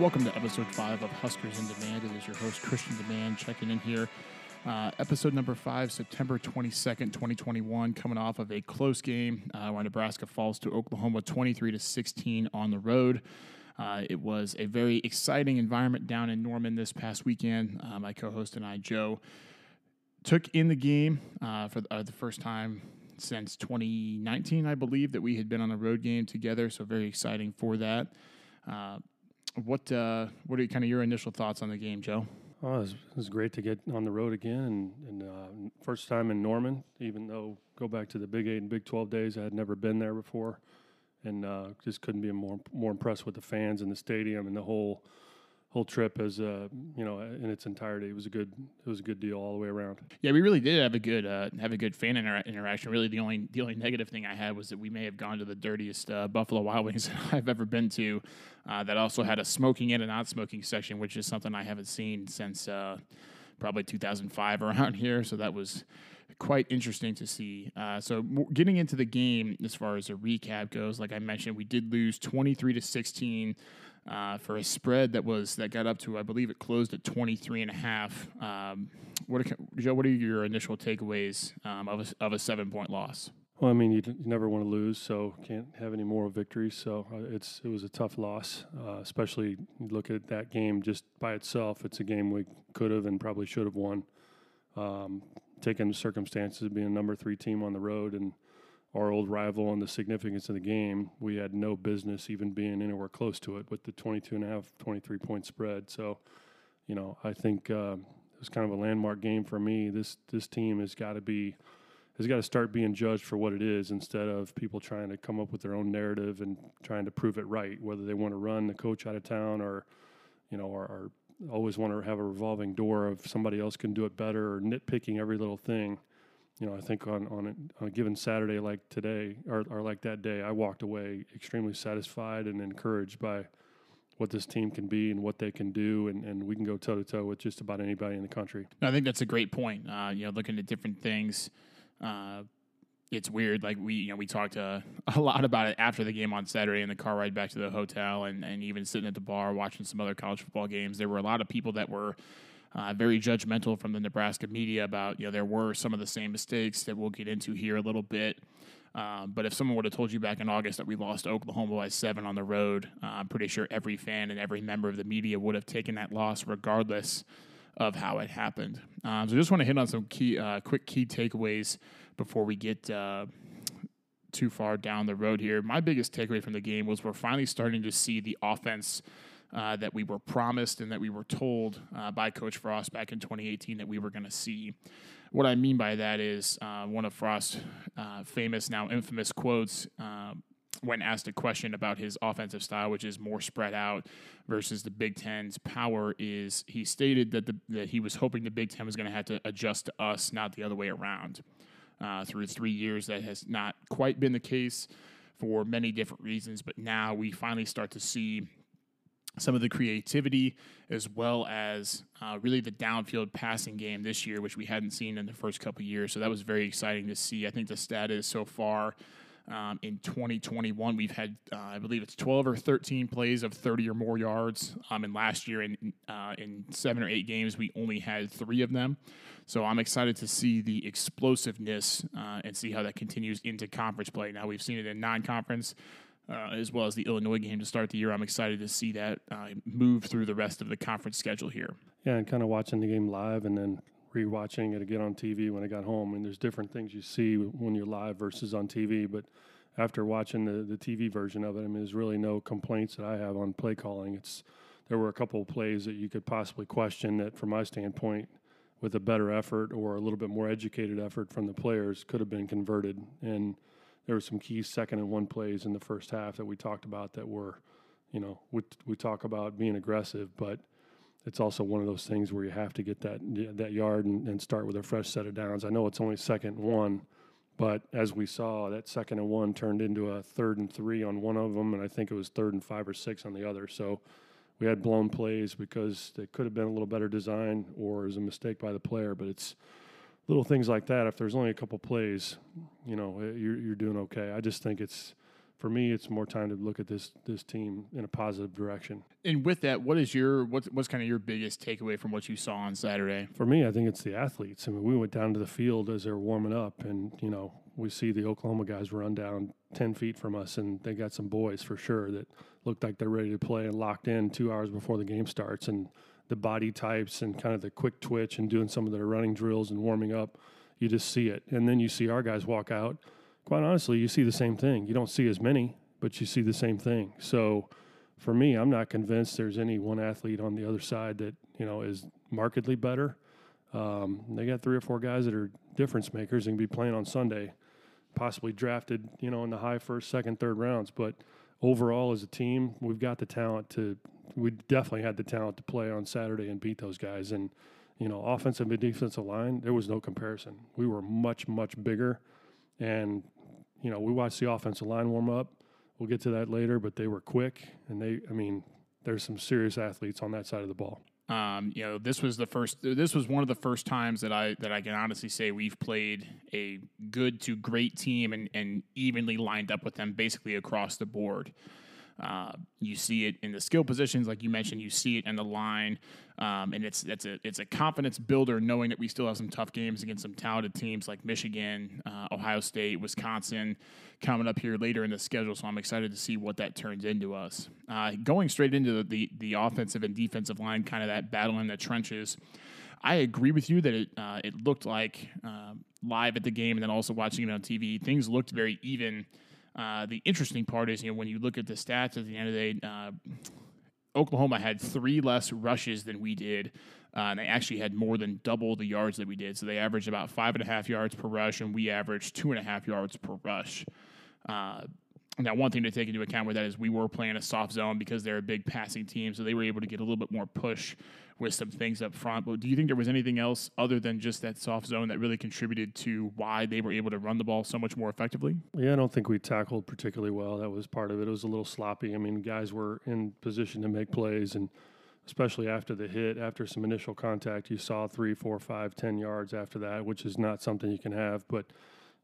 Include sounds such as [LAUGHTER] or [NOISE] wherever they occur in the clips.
Welcome to episode five of Huskers in Demand. It is your host, Christian Demand, checking in here. Uh, episode number five, September 22nd, 2021, coming off of a close game uh, where Nebraska falls to Oklahoma 23 to 16 on the road. Uh, it was a very exciting environment down in Norman this past weekend. Uh, my co host and I, Joe, took in the game uh, for the, uh, the first time since 2019, I believe, that we had been on a road game together. So, very exciting for that. What uh, what are kind of your initial thoughts on the game, Joe? Oh, it was, it was great to get on the road again, and, and uh, first time in Norman. Even though go back to the Big Eight and Big Twelve days, I had never been there before, and uh, just couldn't be more more impressed with the fans and the stadium and the whole whole trip as uh, you know in its entirety. It was a good it was a good deal all the way around. Yeah, we really did have a good uh, have a good fan inter- interaction. Really, the only the only negative thing I had was that we may have gone to the dirtiest uh, Buffalo Wild Wings [LAUGHS] I've ever been to. Uh, that also had a smoking and a not smoking section, which is something I haven't seen since uh, probably 2005 around [LAUGHS] here. So that was quite interesting to see. Uh, so getting into the game as far as a recap goes, like I mentioned, we did lose 23 to 16 uh, for a spread that was that got up to I believe it closed at 23 and a half. Um, what are, Joe? What are your initial takeaways um, of a, of a seven point loss? Well, I mean, you, you, never want to lose, so can't have any more victories. So uh, it's it was a tough loss, uh, especially look at that game just by itself. It's a game we could have and probably should have won. Um, taking the circumstances of being a number three team on the road and our old rival and the significance of the game, we had no business even being anywhere close to it with the 22 and a half, 23 point spread. So, you know, I think uh, it was kind of a landmark game for me. This this team has got to be has got to start being judged for what it is instead of people trying to come up with their own narrative and trying to prove it right, whether they want to run the coach out of town or, you know, or, or always want to have a revolving door of somebody else can do it better or nitpicking every little thing you know, I think on on a, on a given Saturday like today or, or like that day, I walked away extremely satisfied and encouraged by what this team can be and what they can do, and, and we can go toe to toe with just about anybody in the country. I think that's a great point. Uh, you know, looking at different things, uh, it's weird. Like we, you know, we talked uh, [LAUGHS] a lot about it after the game on Saturday in the car ride back to the hotel, and and even sitting at the bar watching some other college football games. There were a lot of people that were uh, very judgmental from the Nebraska media about, you know, there were some of the same mistakes that we'll get into here a little bit. Um, but if someone would have told you back in August that we lost Oklahoma by seven on the road, uh, I'm pretty sure every fan and every member of the media would have taken that loss regardless of how it happened. Um, so I just want to hit on some key, uh, quick key takeaways before we get uh, too far down the road here. My biggest takeaway from the game was we're finally starting to see the offense uh, that we were promised and that we were told uh, by Coach Frost back in 2018 that we were going to see. What I mean by that is uh, one of Frost's uh, famous, now infamous quotes um, when asked a question about his offensive style, which is more spread out versus the Big Ten's power, is he stated that the, that he was hoping the Big Ten was going to have to adjust to us, not the other way around. Uh, through three years, that has not quite been the case for many different reasons, but now we finally start to see some of the creativity as well as uh, really the downfield passing game this year, which we hadn't seen in the first couple years. So that was very exciting to see. I think the stat is so far um, in 2021, we've had, uh, I believe it's 12 or 13 plays of 30 or more yards. Um, and last year, in uh, in seven or eight games, we only had three of them. So I'm excited to see the explosiveness uh, and see how that continues into conference play. Now we've seen it in non-conference uh, as well as the Illinois game to start the year. I'm excited to see that uh, move through the rest of the conference schedule here. Yeah, and kind of watching the game live and then rewatching it again on TV when I got home. And there's different things you see when you're live versus on TV. But after watching the, the TV version of it, I mean, there's really no complaints that I have on play calling. It's there were a couple of plays that you could possibly question that, from my standpoint, with a better effort or a little bit more educated effort from the players, could have been converted. And there were some key second and one plays in the first half that we talked about that were, you know, we, we talk about being aggressive, but it's also one of those things where you have to get that that yard and, and start with a fresh set of downs. I know it's only second and one, but as we saw, that second and one turned into a third and three on one of them, and I think it was third and five or six on the other. So we had blown plays because they could have been a little better design or it was a mistake by the player, but it's little things like that. If there's only a couple plays, you know, eh, you're, you're doing okay. I just think it's for me, it's more time to look at this this team in a positive direction. And with that, what is your what's what's kind of your biggest takeaway from what you saw on Saturday? For me, I think it's the athletes. I mean, we went down to the field as they're warming up, and you know, we see the Oklahoma guys run down ten feet from us, and they got some boys for sure that looked like they're ready to play and locked in two hours before the game starts, and the body types and kind of the quick twitch and doing some of their running drills and warming up. You just see it, and then you see our guys walk out quite honestly, you see the same thing. You don't see as many, but you see the same thing. So for me, I'm not convinced there's any one athlete on the other side that you know is markedly better. Um, they got three or four guys that are difference makers and be playing on Sunday, possibly drafted, you know, in the high first, second, third rounds. But overall, as a team, we've got the talent to. We definitely had the talent to play on Saturday and beat those guys. And you know, offensive and defensive line, there was no comparison. We were much, much bigger, and you know, we watched the offensive line warm up. We'll get to that later, but they were quick, and they, I mean, there's some serious athletes on that side of the ball. Um, you know, this was the first. This was one of the first times that I that I can honestly say we've played a good to great team and and evenly lined up with them basically across the board. Uh, you see it in the skill positions, like you mentioned. You see it in the line, um, and it's it's a it's a confidence builder, knowing that we still have some tough games against some talented teams like Michigan, uh, Ohio State, Wisconsin, coming up here later in the schedule. So I'm excited to see what that turns into us. Uh, going straight into the, the, the offensive and defensive line, kind of that battle in the trenches. I agree with you that it uh, it looked like uh, live at the game, and then also watching it on TV, things looked very even uh, the interesting part is, you know, when you look at the stats at the end of the day, uh, Oklahoma had three less rushes than we did. Uh, and they actually had more than double the yards that we did. So they averaged about five and a half yards per rush, and we averaged two and a half yards per rush. Now, one thing to take into account with that is we were playing a soft zone because they're a big passing team, so they were able to get a little bit more push with some things up front. But do you think there was anything else other than just that soft zone that really contributed to why they were able to run the ball so much more effectively? Yeah, I don't think we tackled particularly well. That was part of it. It was a little sloppy. I mean, guys were in position to make plays, and especially after the hit, after some initial contact, you saw three, four, five, ten yards after that, which is not something you can have. But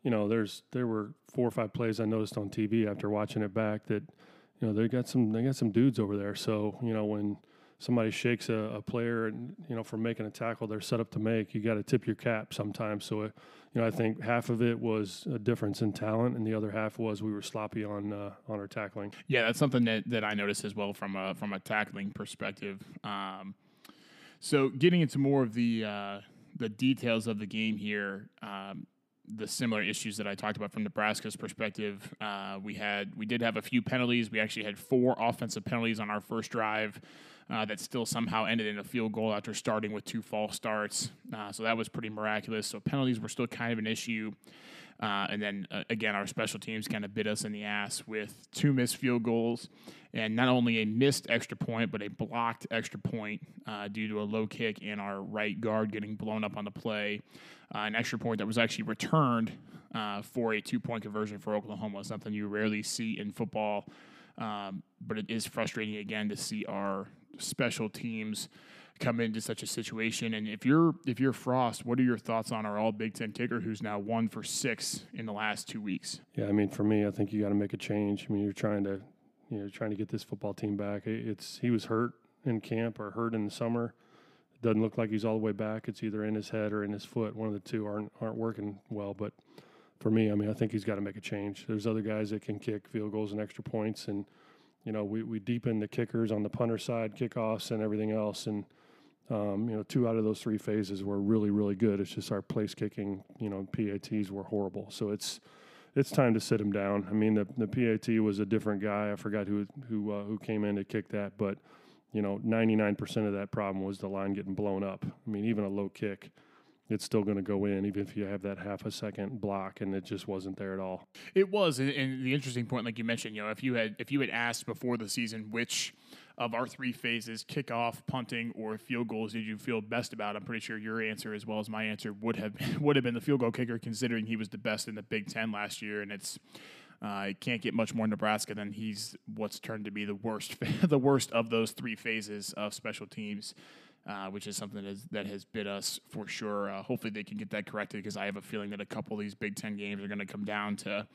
you know, there's there were four or five plays I noticed on TV after watching it back that you know they got some they got some dudes over there. So you know when somebody shakes a, a, player and you know for making a tackle they're set up to make you got to tip your cap sometimes. So it, uh, you know i think half of it was a difference in talent and the other half was we were sloppy on uh, on our tackling. Yeah that's something that, that i noticed as well from a from a tackling perspective. Um, so getting into more of the uh, the details of the game here um, the similar issues that I talked about from Nebraska's perspective. Uh, we had we did have a few penalties. We actually had four offensive penalties on our first drive uh, that still somehow ended in a field goal after starting with two false starts. Uh, so that was pretty miraculous. So penalties were still kind of an issue. Uh, and then uh, again, our special teams kind of bit us in the ass with two missed field goals, and not only a missed extra point, but a blocked extra point uh, due to a low kick and our right guard getting blown up on the play. Uh, an extra point that was actually returned uh, for a two point conversion for Oklahoma, something you rarely see in football. Um, but it is frustrating again to see our special teams come into such a situation. And if you're if you're Frost, what are your thoughts on our All Big Ten kicker who's now one for six in the last two weeks? Yeah, I mean, for me, I think you got to make a change. I mean, you're trying to you know trying to get this football team back. It's he was hurt in camp or hurt in the summer. It doesn't look like he's all the way back. It's either in his head or in his foot. One of the two aren't aren't working well. But for me, I mean, I think he's got to make a change. There's other guys that can kick field goals and extra points and you know, we, we deepen the kickers on the punter side, kickoffs, and everything else. And, um, you know, two out of those three phases were really, really good. It's just our place kicking, you know, PATs were horrible. So it's, it's time to sit him down. I mean, the, the PAT was a different guy. I forgot who, who, uh, who came in to kick that, but, you know, 99% of that problem was the line getting blown up. I mean, even a low kick it's still going to go in, even if you have that half a second block, and it just wasn't there at all. It was, and the interesting point, like you mentioned, you know, if you had if you had asked before the season which of our three phases, kickoff, punting, or field goals, did you feel best about? I'm pretty sure your answer, as well as my answer, would have [LAUGHS] would have been the field goal kicker, considering he was the best in the Big Ten last year, and it's. Uh, can't get much more Nebraska than he's what's turned to be the worst, [LAUGHS] the worst of those three phases of special teams uh, which is something that has, that has bit us for sure. Uh, hopefully, they can get that corrected because I have a feeling that a couple of these Big Ten games are going to come down to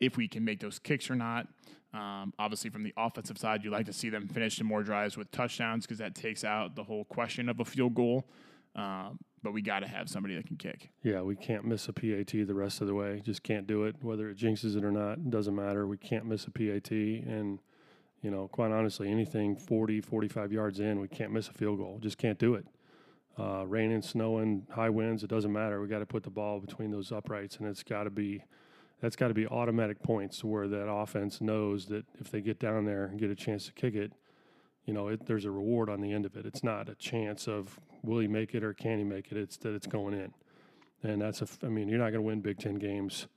if we can make those kicks or not. Um, obviously, from the offensive side, you like to see them finish some more drives with touchdowns because that takes out the whole question of a field goal. Um, but we got to have somebody that can kick. Yeah, we can't miss a PAT the rest of the way. Just can't do it. Whether it jinxes it or not, doesn't matter. We can't miss a PAT. And, you know, quite honestly, anything 40, 45 yards in, we can't miss a field goal. Just can't do it. Uh, raining, snowing, high winds, it doesn't matter. We got to put the ball between those uprights, and it's got to be that's got to be automatic points where that offense knows that if they get down there and get a chance to kick it, you know, it, there's a reward on the end of it. It's not a chance of will he make it or can he make it. It's that it's going in, and that's a. I mean, you're not going to win Big Ten games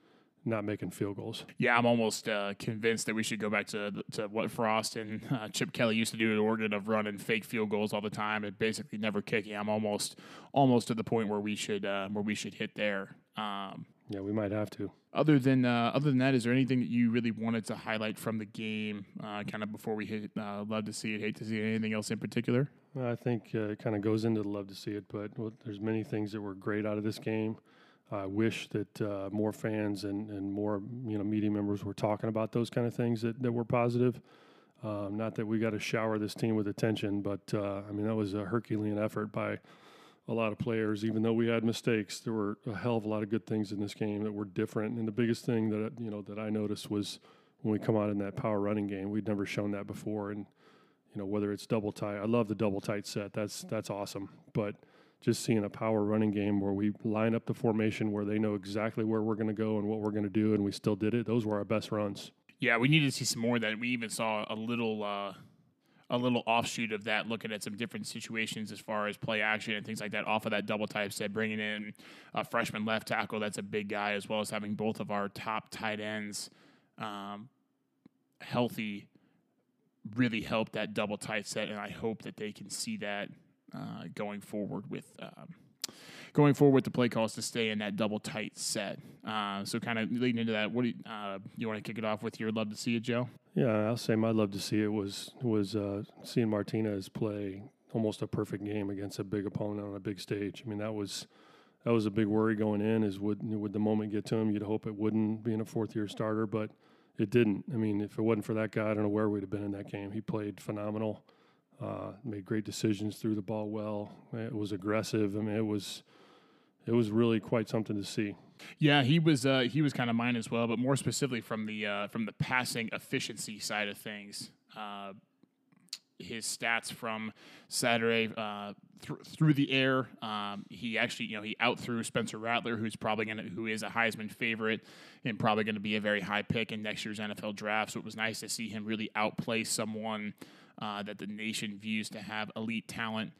not making field goals. Yeah, I'm almost uh, convinced that we should go back to to what Frost and uh, Chip Kelly used to do at Oregon of running fake field goals all the time and basically never kicking. I'm almost almost to the point where we should uh, where we should hit there. Um, yeah, we might have to. Other than uh, other than that, is there anything that you really wanted to highlight from the game, uh, kind of before we hit? Uh, love to see it, hate to see it. Anything else in particular? I think uh, it kind of goes into the love to see it, but well, there's many things that were great out of this game. I wish that uh, more fans and, and more you know media members were talking about those kind of things that, that were positive. Um, not that we got to shower this team with attention, but uh, I mean that was a Herculean effort by a lot of players. Even though we had mistakes, there were a hell of a lot of good things in this game that were different. And the biggest thing that you know that I noticed was when we come out in that power running game, we'd never shown that before. And you know whether it's double tight, I love the double tight set. That's that's awesome, but just seeing a power running game where we line up the formation where they know exactly where we're going to go and what we're going to do, and we still did it. Those were our best runs. Yeah, we need to see some more of that. We even saw a little. Uh a little offshoot of that, looking at some different situations as far as play action and things like that off of that double type set, bringing in a freshman left tackle that's a big guy, as well as having both of our top tight ends um, healthy, really help that double tight set. And I hope that they can see that uh, going forward with. Um, going forward with the play calls to stay in that double tight set. Uh, so, kind of leading into that, what do you, uh, you want to kick it off with? Your love to see it, Joe. Yeah, I'll say my love to see it was was uh, seeing Martinez play almost a perfect game against a big opponent on a big stage. I mean, that was that was a big worry going in. Is would would the moment get to him? You'd hope it wouldn't, being a fourth year starter, but it didn't. I mean, if it wasn't for that guy, I don't know where we'd have been in that game. He played phenomenal. Uh, made great decisions, threw the ball well. It was aggressive. I mean, it was it was really quite something to see. Yeah, he was uh, he was kind of mine as well, but more specifically from the uh, from the passing efficiency side of things. Uh, his stats from Saturday uh, th- through the air, um, he actually you know he outthrew Spencer Rattler, who's probably gonna who is a Heisman favorite and probably going to be a very high pick in next year's NFL draft. So it was nice to see him really outplay someone uh, that the nation views to have elite talent.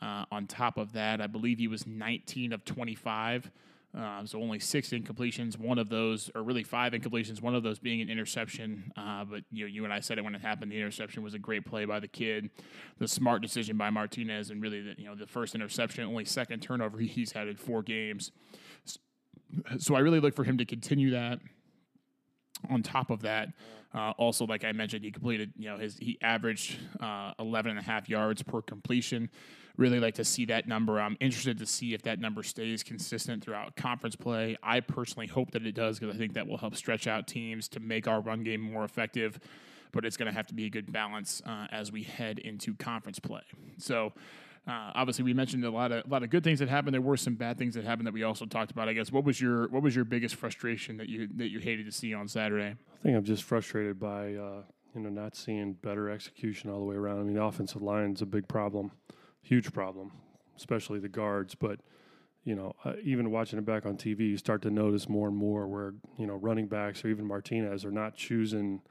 Uh, on top of that, I believe he was 19 of 25. Uh, so only six incompletions, one of those, or really five incompletions, one of those being an interception. Uh, but you know, you and I said it when it happened. The interception was a great play by the kid, the smart decision by Martinez, and really, the, you know, the first interception, only second turnover [LAUGHS] he's had in four games. So I really look for him to continue that. On top of that, uh, also like I mentioned, he completed, you know, his he averaged uh, 11 and a half yards per completion really like to see that number. I'm interested to see if that number stays consistent throughout conference play. I personally hope that it does because I think that will help stretch out teams to make our run game more effective. But it's going to have to be a good balance uh, as we head into conference play. So. Uh, obviously, we mentioned a lot of a lot of good things that happened. There were some bad things that happened that we also talked about. I guess what was your what was your biggest frustration that you that you hated to see on Saturday? I think I'm just frustrated by uh, you know not seeing better execution all the way around. I mean, the offensive line is a big problem huge problem, especially the guards. But you know, uh, even watching it back on TV, you start to notice more and more where you know running backs or even Martinez are not choosing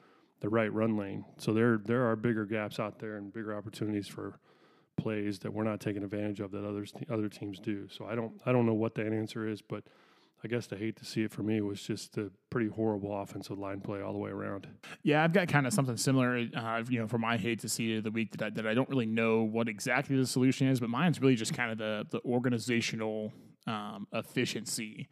the right run lane. So there there are bigger gaps out there and bigger opportunities for plays that we're not taking advantage of that others other teams do. So I don't I don't know what that answer is, but I guess to hate to see it for me was just a pretty horrible offensive line play all the way around. Yeah, I've got kind of something similar, uh, you know, for my hate to see of the week that I, that I don't really know what exactly the solution is, but mine's really just kind of the the organizational um, efficiency.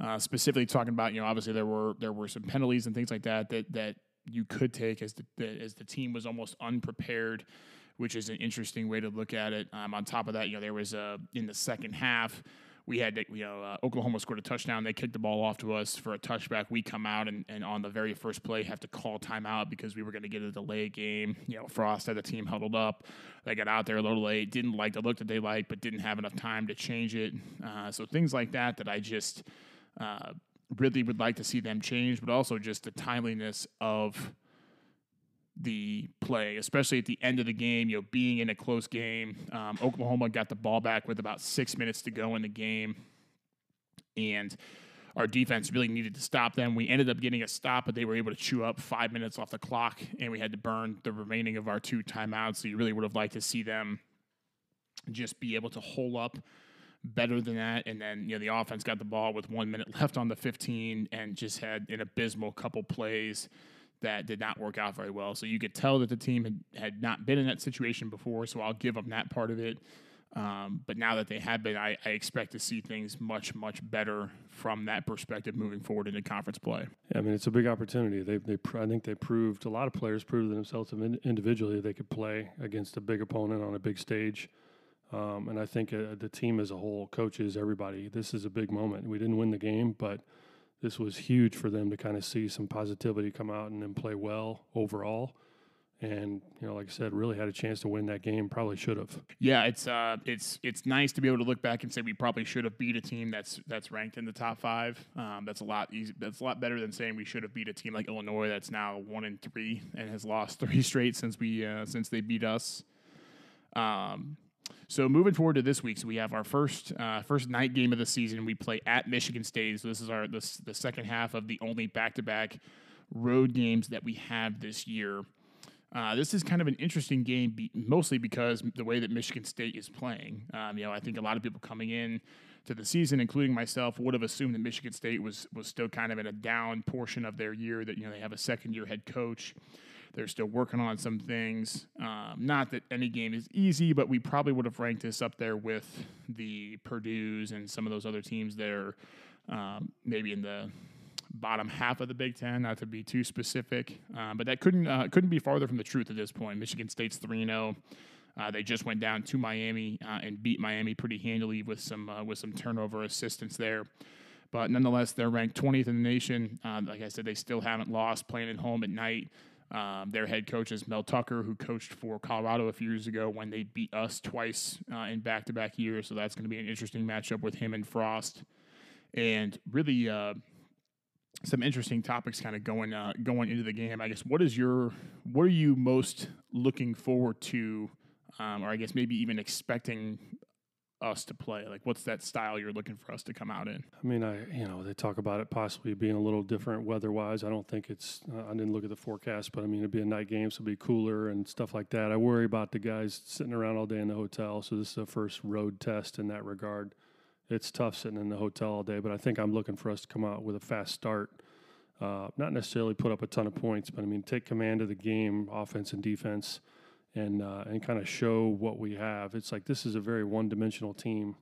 Uh, specifically talking about, you know, obviously there were there were some penalties and things like that that that you could take as the, the as the team was almost unprepared which is an interesting way to look at it. Um, on top of that, you know, there was a in the second half we had, you know, uh, Oklahoma scored a touchdown. They kicked the ball off to us for a touchback. We come out and, and on the very first play have to call timeout because we were going to get a delay game. You know, Frost had the team huddled up. They got out there a little late, didn't like the look that they liked, but didn't have enough time to change it. Uh, so things like that that I just uh, really would like to see them change, but also just the timeliness of – the play, especially at the end of the game, you know, being in a close game. Um, Oklahoma got the ball back with about six minutes to go in the game. And our defense really needed to stop them. We ended up getting a stop, but they were able to chew up five minutes off the clock, and we had to burn the remaining of our two timeouts. So you really would have liked to see them just be able to hold up better than that. And then, you know, the offense got the ball with one minute left on the 15 and just had an abysmal couple plays that did not work out very well. So you could tell that the team had, had not been in that situation before. So I'll give them that part of it. Um, but now that they have been, I, I, expect to see things much, much better from that perspective moving forward into conference play. Yeah, I mean, it's a big opportunity. They, they, I think they proved a lot of players proved themselves individually they could play against a big opponent on a big stage. Um, and I think uh, the team as a whole, coaches, everybody, this is a big moment. We didn't win the game, but this was huge for them to kind of see some positivity come out and then play well overall. And you know, like I said, really had a chance to win that game. Probably should have. Yeah, it's uh, it's it's nice to be able to look back and say we probably should have beat a team that's that's ranked in the top five. Um, that's a lot easy. That's a lot better than saying we should have beat a team like Illinois that's now one in three and has lost three [LAUGHS] straight since we uh, since they beat us. Um, so moving forward to this week, so we have our first uh, first night game of the season. We play at Michigan State. So this is our this, the second half of the only back to back road games that we have this year. Uh, this is kind of an interesting game, be, mostly because the way that Michigan State is playing. Um, you know, I think a lot of people coming in to the season, including myself, would have assumed that Michigan State was was still kind of in a down portion of their year. That you know they have a second year head coach. They're still working on some things. Um, not that any game is easy, but we probably would have ranked this up there with the Purdue's and some of those other teams there, um, maybe in the bottom half of the Big Ten. Not to be too specific, um, but that couldn't uh, couldn't be farther from the truth at this point. Michigan State's three. Oh. Uh, they just went down to Miami uh, and beat Miami pretty handily with some uh, with some turnover assistance there. But nonetheless, they're ranked 20th in the nation. Uh, like I said, they still haven't lost playing at home at night. Um, their head coach is Mel Tucker, who coached for Colorado a few years ago when they beat us twice uh, in back to back years. So that's going to be an interesting matchup with him and Frost. And really, uh, some interesting topics kind of going uh, going into the game. I guess what is your what are you most looking forward to, um, or I guess maybe even expecting us to play? Like, what's that style you're looking for us to come out in? I mean, I you know they talk about it possibly being a little different weather-wise. I don't think it's. Uh, I didn't look at the forecast, but I mean it'd be a night game, so it'd be cooler and stuff like that. I worry about the guys sitting around all day in the hotel, so this is the first road test in that regard. It's tough sitting in the hotel all day, but I think I'm looking for us to come out with a fast start. Uh, not necessarily put up a ton of points, but I mean take command of the game, offense and defense and uh, and kind of show what we have. It's like this is a very one-dimensional team,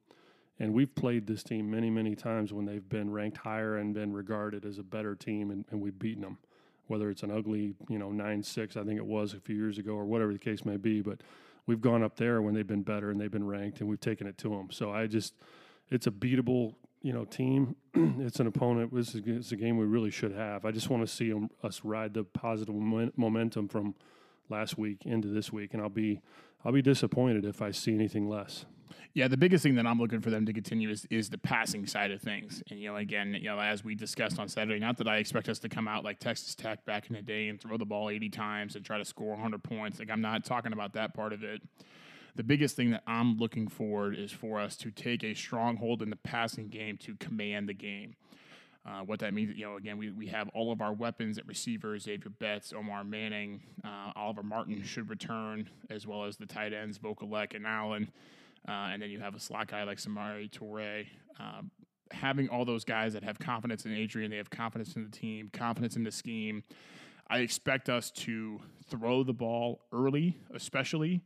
and we've played this team many many times when they've been ranked higher and been regarded as a better team, and, and we've beaten them. Whether it's an ugly you know nine six, I think it was a few years ago, or whatever the case may be, but we've gone up there when they've been better and they've been ranked, and we've taken it to them. So I just it's a beatable you know team. [CLEARS THROAT] it's an opponent. This is it's a game we really should have. I just want to see them, us ride the positive momentum from last week into this week, and I'll be I'll be disappointed if I see anything less. Yeah, the biggest thing that I'm looking for them to continue is is the passing side of things. And you know, again, you know, as we discussed on Saturday, not that I expect us to come out like Texas Tech back in the day and throw the ball 80 times and try to score 100 points. Like I'm not talking about that part of it. The biggest thing that I'm looking for is for us to take a stronghold in the passing game to command the game. Uh, what that means, you know, again, we, we have all of our weapons at receivers, Zavier Betts, Omar Manning, uh, Oliver Martin should return, as well as the tight ends, Vokolek and Allen. Uh, and then you have a slot guy like Samari Toure. Um, having all those guys that have confidence in Adrian, they have confidence in the team, confidence in the scheme. I expect us to throw the ball early, especially.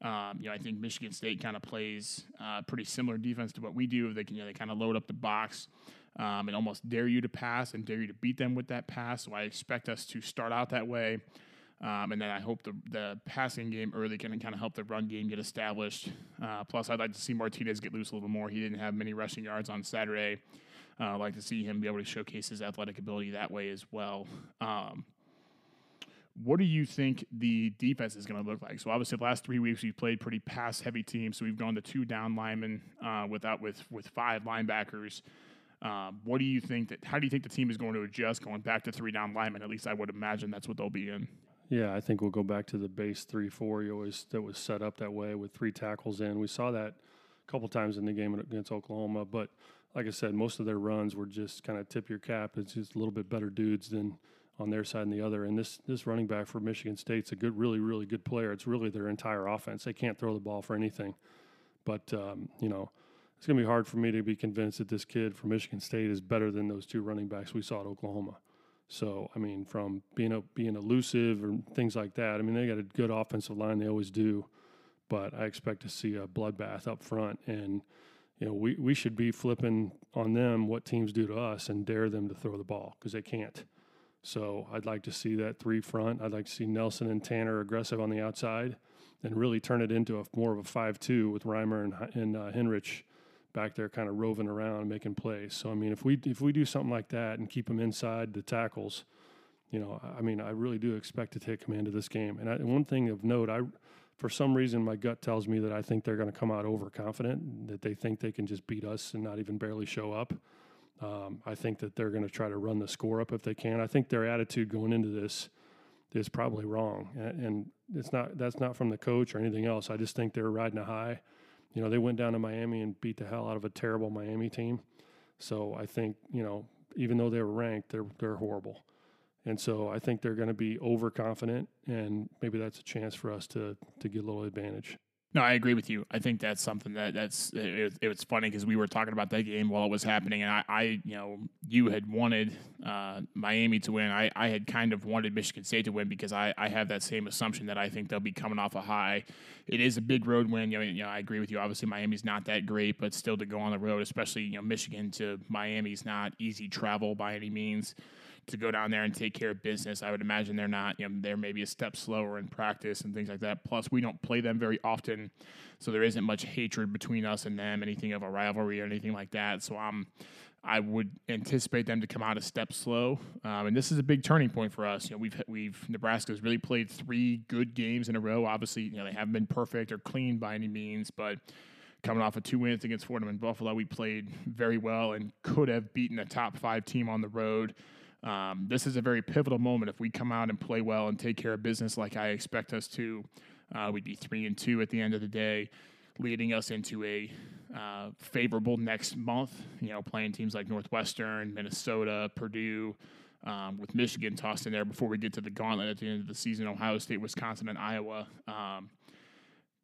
Um, you know, I think Michigan State kind of plays uh, pretty similar defense to what we do. They can, you know, they kind of load up the box um, and almost dare you to pass and dare you to beat them with that pass. So I expect us to start out that way. Um, and then I hope the the passing game early can kind of help the run game get established. Uh, plus, I'd like to see Martinez get loose a little more. He didn't have many rushing yards on Saturday. Uh, I'd like to see him be able to showcase his athletic ability that way as well. Um, what do you think the defense is going to look like? So obviously, the last three weeks we've played pretty pass heavy teams. So we've gone to two down linemen uh, without with with five linebackers. Um, what do you think that? How do you think the team is going to adjust going back to three down linemen? At least I would imagine that's what they'll be in. Yeah, I think we'll go back to the base three four. You always that was set up that way with three tackles in. We saw that a couple times in the game against Oklahoma, but like I said, most of their runs were just kind of tip your cap. It's just a little bit better dudes than on their side and the other. And this this running back for Michigan State's a good, really, really good player. It's really their entire offense. They can't throw the ball for anything, but um, you know. It's going to be hard for me to be convinced that this kid from Michigan State is better than those two running backs we saw at Oklahoma. So, I mean, from being a, being elusive or things like that, I mean, they got a good offensive line. They always do. But I expect to see a bloodbath up front. And, you know, we, we should be flipping on them what teams do to us and dare them to throw the ball because they can't. So I'd like to see that three front. I'd like to see Nelson and Tannor aggressive on the outside and really turn it into a more of a 5 2 with Reimer and, and uh, Henrich back there kind of roving around making plays. So I mean, if we if we do something like that and keep them inside the tackles, you know, I mean, I really do expect to take command of this game. And, I, one thing of note, I for some reason my gut tells me that I think they're going to come out overconfident, that they think they can just beat us and not even barely show up. Um, I think that they're going to try to run the score up if they can. I think their attitude going into this is probably wrong, and, and it's not. That's not from the coach or anything else. I just think they're riding a high you know, they went down to Miami and beat the hell out of a terrible Miami team. So I think, you know, even though they were ranked, they're they're horrible. And so I think they're going to be overconfident, and maybe that's a chance for us to to get a little advantage. No, I agree with you. I think that's something that that's it, it was funny because we were talking about that game while it was happening, and I, I you know, you had wanted uh, Miami to win. I, I had kind of wanted Michigan State to win because I, I have that same assumption that I think they'll be coming off a high. It is a big road win. You know, you know, I agree with you. Obviously, Miami's not that great, but still to go on the road, especially you know, Michigan to Miami's not easy travel by any means to go down there and take care of business. I would imagine they're not, you know, they're maybe a step slower in practice and things like that. Plus, we don't play them very often, so there isn't much hatred between us and them, anything of a rivalry or anything like that. So I'm, I would anticipate them to come out a step slow, um, and this is a big turning point for us. You know, we've we've Nebraska's really played three good games in a row. Obviously, you know they haven't been perfect or clean by any means, but coming off of two wins against Fordham and Buffalo, we played very well and could have beaten a top five team on the road. Um, this is a very pivotal moment. If we come out and play well and take care of business like I expect us to, uh, we'd be three and two at the end of the day, leading us into a uh, favorable next month. You know, playing teams like Northwestern, Minnesota, Purdue. Um, with Michigan tossed in there before we get to the gauntlet at the end of the season, Ohio State, Wisconsin, and Iowa. Um,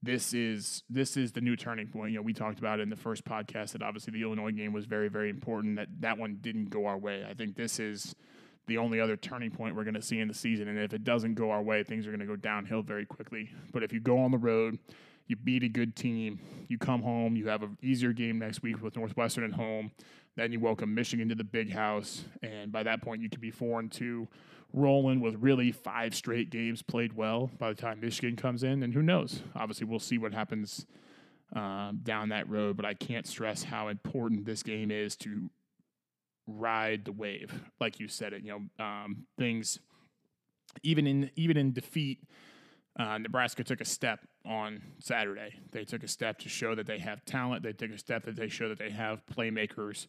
this is this is the new turning point. You know, we talked about it in the first podcast that obviously the Illinois game was very very important. That that one didn't go our way. I think this is the only other turning point we're going to see in the season. And if it doesn't go our way, things are going to go downhill very quickly. But if you go on the road, you beat a good team, you come home, you have an easier game next week with Northwestern at home. Then you welcome Michigan to the big house, and by that point, you could be four and two rolling with really five straight games played well by the time Michigan comes in. And who knows? Obviously, we'll see what happens um, down that road. But I can't stress how important this game is to ride the wave, like you said it. You know, um, things even in even in defeat. Uh, Nebraska took a step on Saturday. They took a step to show that they have talent. They took a step that they show that they have playmakers.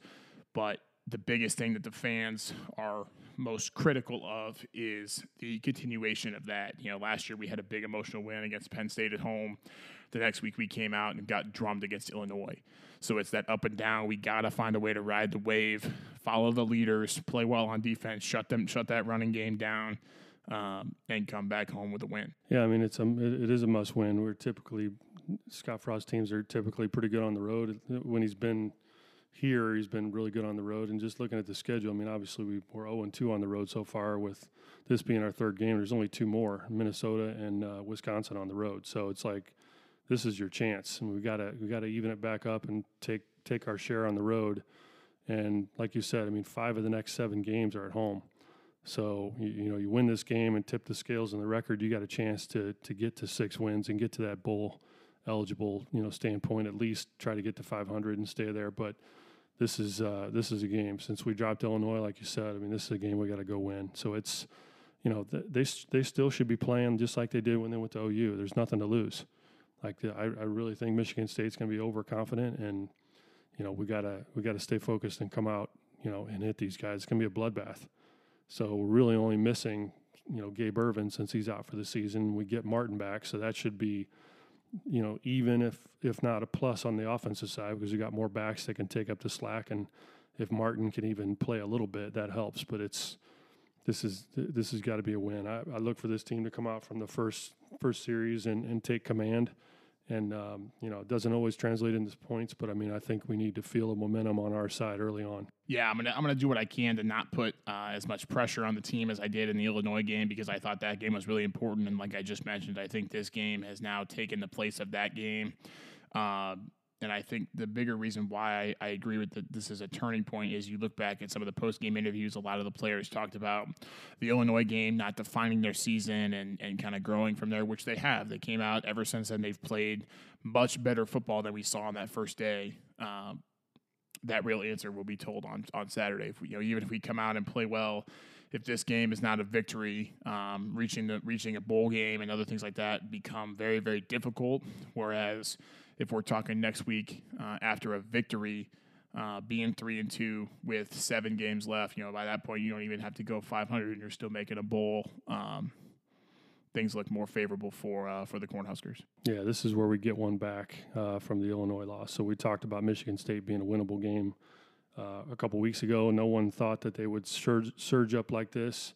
But the biggest thing that the fans are most critical of is the continuation of that. You know, last year we had a big emotional win against Penn State at home. The next week we came out and got drummed against Illinois. So it's that up and down. We got to find a way to ride the wave, follow the leaders, play well on defense, shut them, shut that running game down, um, and come back home with a win. Yeah, I mean it's a it is a must win. We're typically Scott Frost teams are typically pretty good on the road when he's been here, he's been really good on the road. And just looking at the schedule, I mean, obviously we, we're 0 2 on the road so far. With this being our third game, there's only two more: Minnesota and uh, Wisconsin on the road. So it's like this is your chance, and we gotta we gotta even it back up and take take our share on the road. And like you said, I mean, five of the next seven games are at home. So you, you know you win this game and tip the scales in the record. You got a chance to to get to six wins and get to that bowl eligible you know standpoint. At least try to get to 500 and stay there. But this is uh, this is a game since we dropped Illinois, like you said. I mean, this is a game we got to go win. So it's you know th- they they still should be playing just like they did when they went to OU. There's nothing to lose. Like I, I really think Michigan State's going to be overconfident, and you know we gotta we gotta stay focused and come out you know and hit these guys. It's going to be a bloodbath. So we're really only missing you know Gabe Ervin since he's out for the season. We get Martin back, so that should be you know, even if if not a plus on the offensive side because you got more backs that can take up the slack, and if Martin can even play a little bit, that helps. But it's this is this has got to be a win. I, I, look for this team to come out from the first first series and, and take command and um, you know it doesn't always translate into points but i mean i think we need to feel the momentum on our side early on. Yeah i'm gonna i'm gonna do what i can to not put uh, as much pressure on the team as i did in the illinois game because i thought that game was really important. And like i just mentioned i think this game has now taken the place of that game. Uh, and I think the bigger reason why I, I agree with that this is a turning point is you look back at some of the post game interviews. A lot of the players talked about the Illinois game not defining their season and, and kind of growing from there, which they have. They came out ever since then. They've played much better football than we saw on that first day. Um, that real answer will be told on on Saturday. If we, you know, even if we come out and play well, if this game is not a victory, um, reaching the reaching a bowl game and other things like that become very very difficult. Whereas if we're talking next week uh, after a victory, uh, being three and two with seven games left, you know, by that point you don't even have to go 500 and you're still making a bowl. Um, things look more favorable for uh, for the Cornhuskers. Yeah, this is where we get one back uh, from the Illinois loss. So we talked about Michigan State being a winnable game uh, a couple weeks ago. No one thought that they would surge, surge up like this.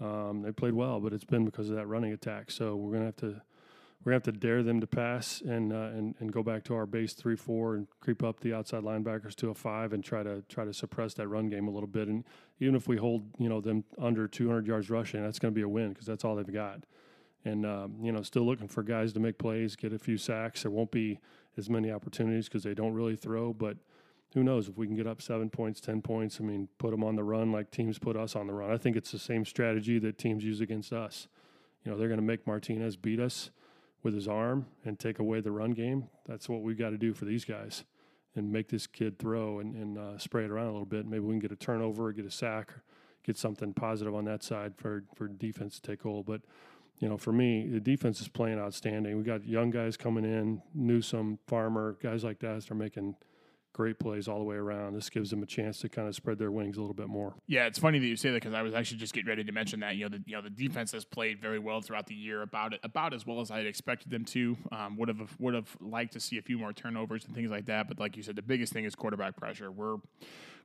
Um, they played well, but it's been because of that running attack. So we're gonna have to we're gonna have to dare them to pass and uh, and and go back to our base three four and creep up the outside linebackers to a five and try to try to suppress that run game a little bit. And even if we hold you know them under 200 yards rushing, that's to be a win because that's all they've got. And um, you know, still looking for guys to make plays, get a few sacks. There won't be as many opportunities because they don't really throw, but who knows if we can get up seven points, ten points? I mean, put them on the run like teams put us on the run. I think it's the same strategy that teams use against us. You know, they're going to make Martinez beat us with his arm and take away the run game. That's what we've got to do for these guys and make this kid throw and, and uh, spray it around a little bit. Maybe we can get a turnover get a sack get something positive on that side for, for defense to take hold. But, you know, for me, the defense is playing outstanding. We got young guys coming in, Newsome, Farmer, guys like that are making – great plays all the way around. This gives them a chance to kind of spread their wings a little bit more. Yeah, it's funny that you say that because I was actually just getting ready to mention that. You know, the you know the defense has played very well throughout the year, about it about as well as I had expected them to. Um, would have would have liked to see a few more turnovers and things like that. But like you said, the biggest thing is quarterback pressure. We're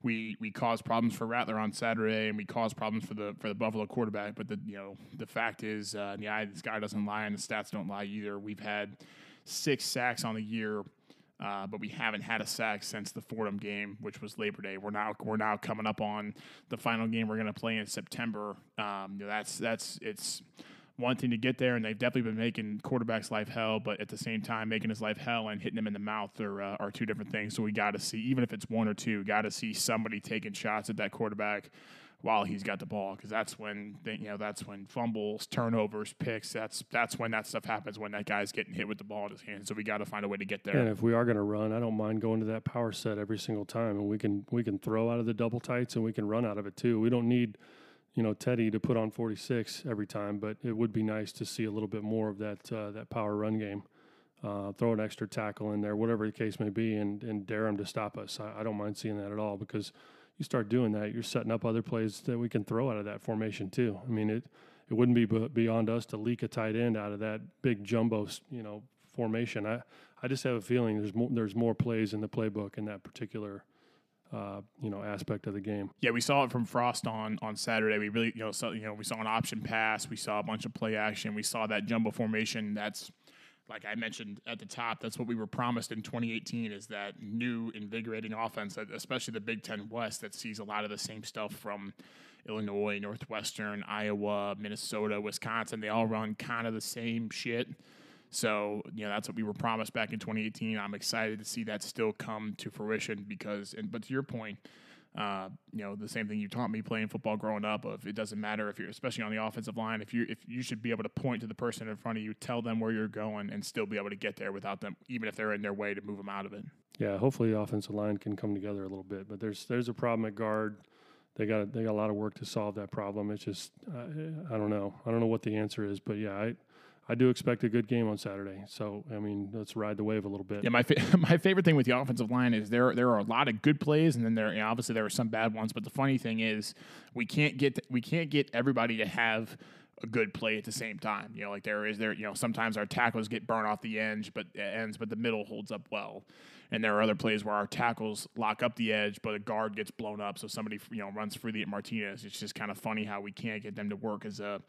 we we caused problems for Rattler on Saturday, and we caused problems for the for the Buffalo quarterback. But the you know the fact is, uh, the eye this guy doesn't lie, and the stats don't lie either. We've had six sacks on the year. Uh, but we haven't had a sack since the Fordham game, which was Labor Day. We're now we're now coming up on the final game we're going to play in September. Um, that's that's it's one thing to get there, and they've definitely been making quarterbacks' life hell. But at the same time, making his life hell and hitting him in the mouth are uh, are two different things. So we got to see, even if it's one or two, got to see somebody taking shots at that quarterback while he's got the ball because that's when they, you know that's when fumbles, turnovers, picks. That's that's when that stuff happens when that guy's getting hit with the ball in his hand. So we got to find a way to get there. And if we are going to run, I don't mind going to that power set every single time, and we can we can throw out of the double tights and we can run out of it too. We don't need you know Teddy to put on 46 every time, but it would be nice to see a little bit more of that uh, that power run game. Uh, throw an extra tackle in there, whatever the case may be, and and dare him to stop us. I, I don't mind seeing that at all because you start doing that, you're setting up other plays that we can throw out of that formation too. I mean, it it wouldn't be beyond us to leak a tight end out of that big jumbo, you know, formation. I I just have a feeling there's more there's more plays in the playbook in that particular. Uh, you know, aspect of the game. Yeah, we saw it from Frost on on Saturday. We really, you know, saw, you know, we saw an option pass. We saw a bunch of play action. We saw that jumbo formation. That's like I mentioned at the top, that's what we were promised in 2018 is that new invigorating offense, especially the Big Ten West that sees a lot of the same stuff from Illinois, Northwestern, Iowa, Minnesota, Wisconsin. They all run kind of the same shit. So, you know, that's what we were promised back in 2018. I'm excited to see that still come to fruition because, and, but to your point, uh, you know, the same thing you taught me playing football growing up. Of it doesn't matter if you're, especially on the offensive line, if you if you should be able to point to the person in front of you, tell them where you're going, and still be able to get there without them, even if they're in their way to move them out of it. Yeah, hopefully the offensive line can come together a little bit, but there's there's a problem at guard. They got they got a lot of work to solve that problem. It's just uh, I don't know I don't know what the answer is, but yeah, I I do expect a good game on Saturday. So I mean, let's ride the wave a little bit. Yeah, my fa- [LAUGHS] my favorite thing with the offensive line is there there are a lot of good plays, and then there you know, obviously there are some bad ones. But the funny thing is, we can't get we can't get everybody to have a good play at the same time. You know, like there is there you know sometimes our tackles get burned off the edge, but ends, but the middle holds up well. And there are other plays where our tackles lock up the edge, but a guard gets blown up, so somebody you know runs through the Martinez. It's just kind of funny how we can't get them to work as a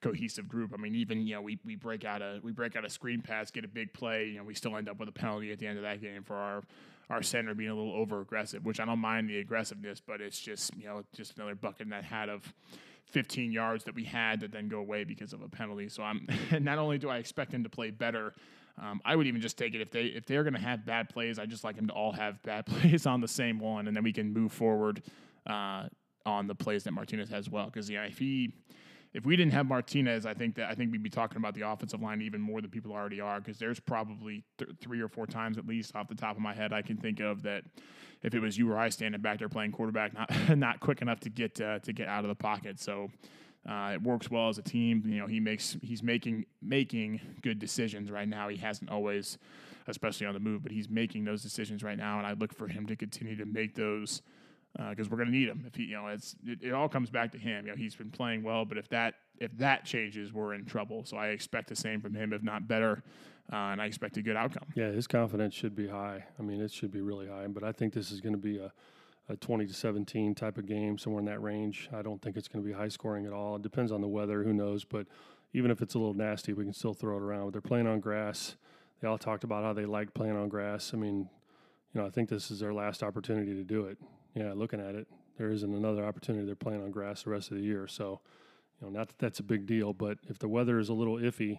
cohesive group. I mean, even you know we, we break out a we break out a screen pass, get a big play, you know we still end up with a penalty at the end of that game for our our center being a little over aggressive, which I don't mind the aggressiveness, but it's just you know just another bucket in that hat of 15 yards that we had that then go away because of a penalty. So I'm [LAUGHS] not only do I expect him to play better um, I would even just take it if they if they're going to have bad plays. I just like them to all have bad [LAUGHS] plays on the same one, and then we can move forward uh, on the plays that Martinez has well. Because yeah, if he if we didn't have Martinez, I think that I think we'd be talking about the offensive line even more than people already are. Because there's probably th- three or four times at least off the top of my head I can think of that if it was you or I standing back there playing quarterback, not [LAUGHS] not quick enough to get uh, to get out of the pocket. So uh, it works well as a team. You know, he makes he's making making good decisions right now. He hasn't always, especially on the move, but he's making those decisions right now, and I look for him to continue to make those because uh, we're going to need him. If he, you know, it's it, it, all comes back to him. You know, he's been playing well, but if that if that changes, we're in trouble. So I expect the same from him, if not better, uh, and I expect a good outcome. Yeah, his confidence should be high. I mean, it should be really high. But I think this is going to be a a 20 to 17 type of game, somewhere in that range. I don't think it's going to be high scoring at all. It depends on the weather, who knows. But even if it's a little nasty, we can still throw it around. They're playing on grass. They all talked about how they like playing on grass. I mean, you know, I think this is their last opportunity to do it. Yeah, looking at it, there isn't another opportunity. They're playing on grass the rest of the year. So, you know, not that that's a big deal, but if the weather is a little iffy,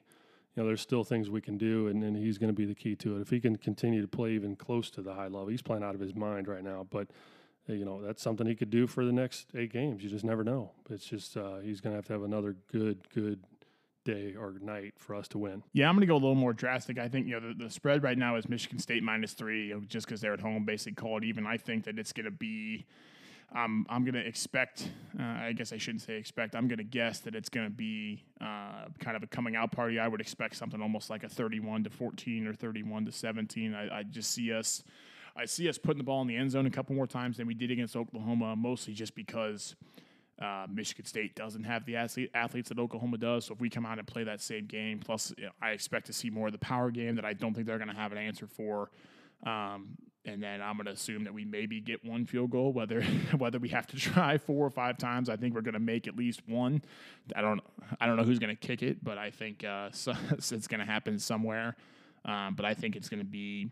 you know, there's still things we can do, and, and he's going to be the key to it. If he can continue to play even close to the high level, he's playing out of his mind right now. But you know that's something he could do for the next eight games. You just never know. It's just uh, he's going to have to have another good, good day or night for us to win. Yeah, I'm going to go a little more drastic. I think you know the, the spread right now is Michigan State minus three, you know, just because they're at home, basically called even. I think that it's going to be. Um, I'm going to expect. Uh, I guess I shouldn't say expect. I'm going to guess that it's going to be uh, kind of a coming out party. I would expect something almost like a 31 to 14 or 31 to 17. I, I just see us I see us putting the ball in the end zone a couple more times than we did against Oklahoma, mostly just because uh, Michigan State doesn't have the athlete, athletes that Oklahoma does. So if we come out and play that same game, plus you know, I expect to see more of the power game that I don't think they're going to have an answer for. Um, and then I'm going to assume that we maybe get one field goal, whether [LAUGHS] whether we have to try four or five times. I think we're going to make at least one. I don't I don't know who's going to kick it, but I think uh, [LAUGHS] so, it's going to happen somewhere. Um, but I think it's going to be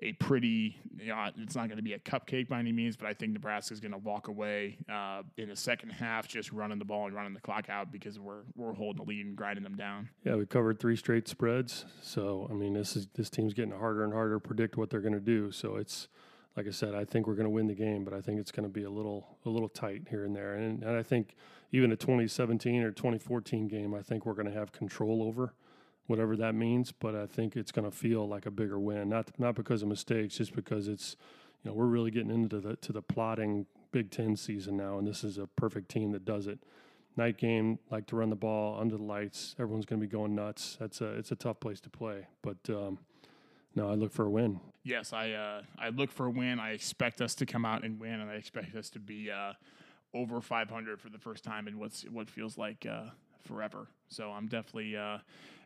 a pretty, you know, it's not going to be a cupcake by any means, but I think Nebraska is going to walk away uh, in the second half just running the ball and running the clock out because we're we're holding the lead and grinding them down. Yeah, we covered three straight spreads, so I mean this is this team's getting harder and harder to predict what they're going to do. So it's like I said, I think we're going to win the game, but I think it's going to be a little a little tight here and there, and and I think even a 2017 or 2014 game, I think we're going to have control over whatever that means. But I think it's going to feel like a bigger win, not not because of mistakes, just because it's you know we're really getting into the to the plotting Big Ten season now, and this is a perfect team that does it. Night game, like to run the ball under the lights. Everyone's going to be going nuts. That's a it's a tough place to play, but. Um, no, I look for a win. Yes, I uh, I look for a win. I expect us to come out and win, and I expect us to be uh, over 500 for the first time in what's what feels like uh, forever. So I'm definitely uh,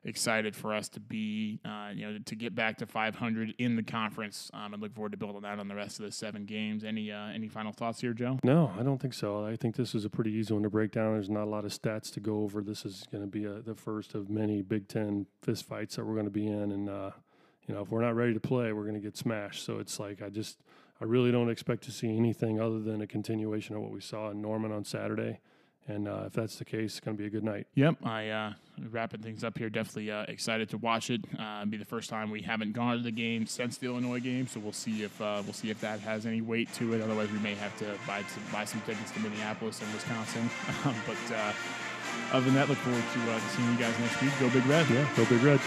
excited for us to be, uh, you know, to get back to 500 in the conference. Um, and look forward to building that on the rest of the seven games. Any uh, any final thoughts here, Joe? No, I don't think so. I think this is a pretty easy one to break down. There's not a lot of stats to go over. This is going to be a, the first of many Big Ten fist fights that we're going to be in, and uh, you know, if we're not ready to play, we're going to get smashed. So it's like I just. I really don't expect to see anything other than a continuation of what we saw in Norman on Saturday And uh, if that's the case, it's going to be a good night. Yep, I uh, wrapping things up here. Definitely uh, excited to watch it. Uh, it'll be the first time we haven't gone to the game since the Illinois game, so we'll see if uh, we'll see if that has any weight to it. Otherwise, we may have to buy some, buy some tickets to Minneapolis and Wisconsin. [LAUGHS] But uh, other than that, look forward to uh, seeing you guys next week. Go Big Red. Yeah, go Big Red.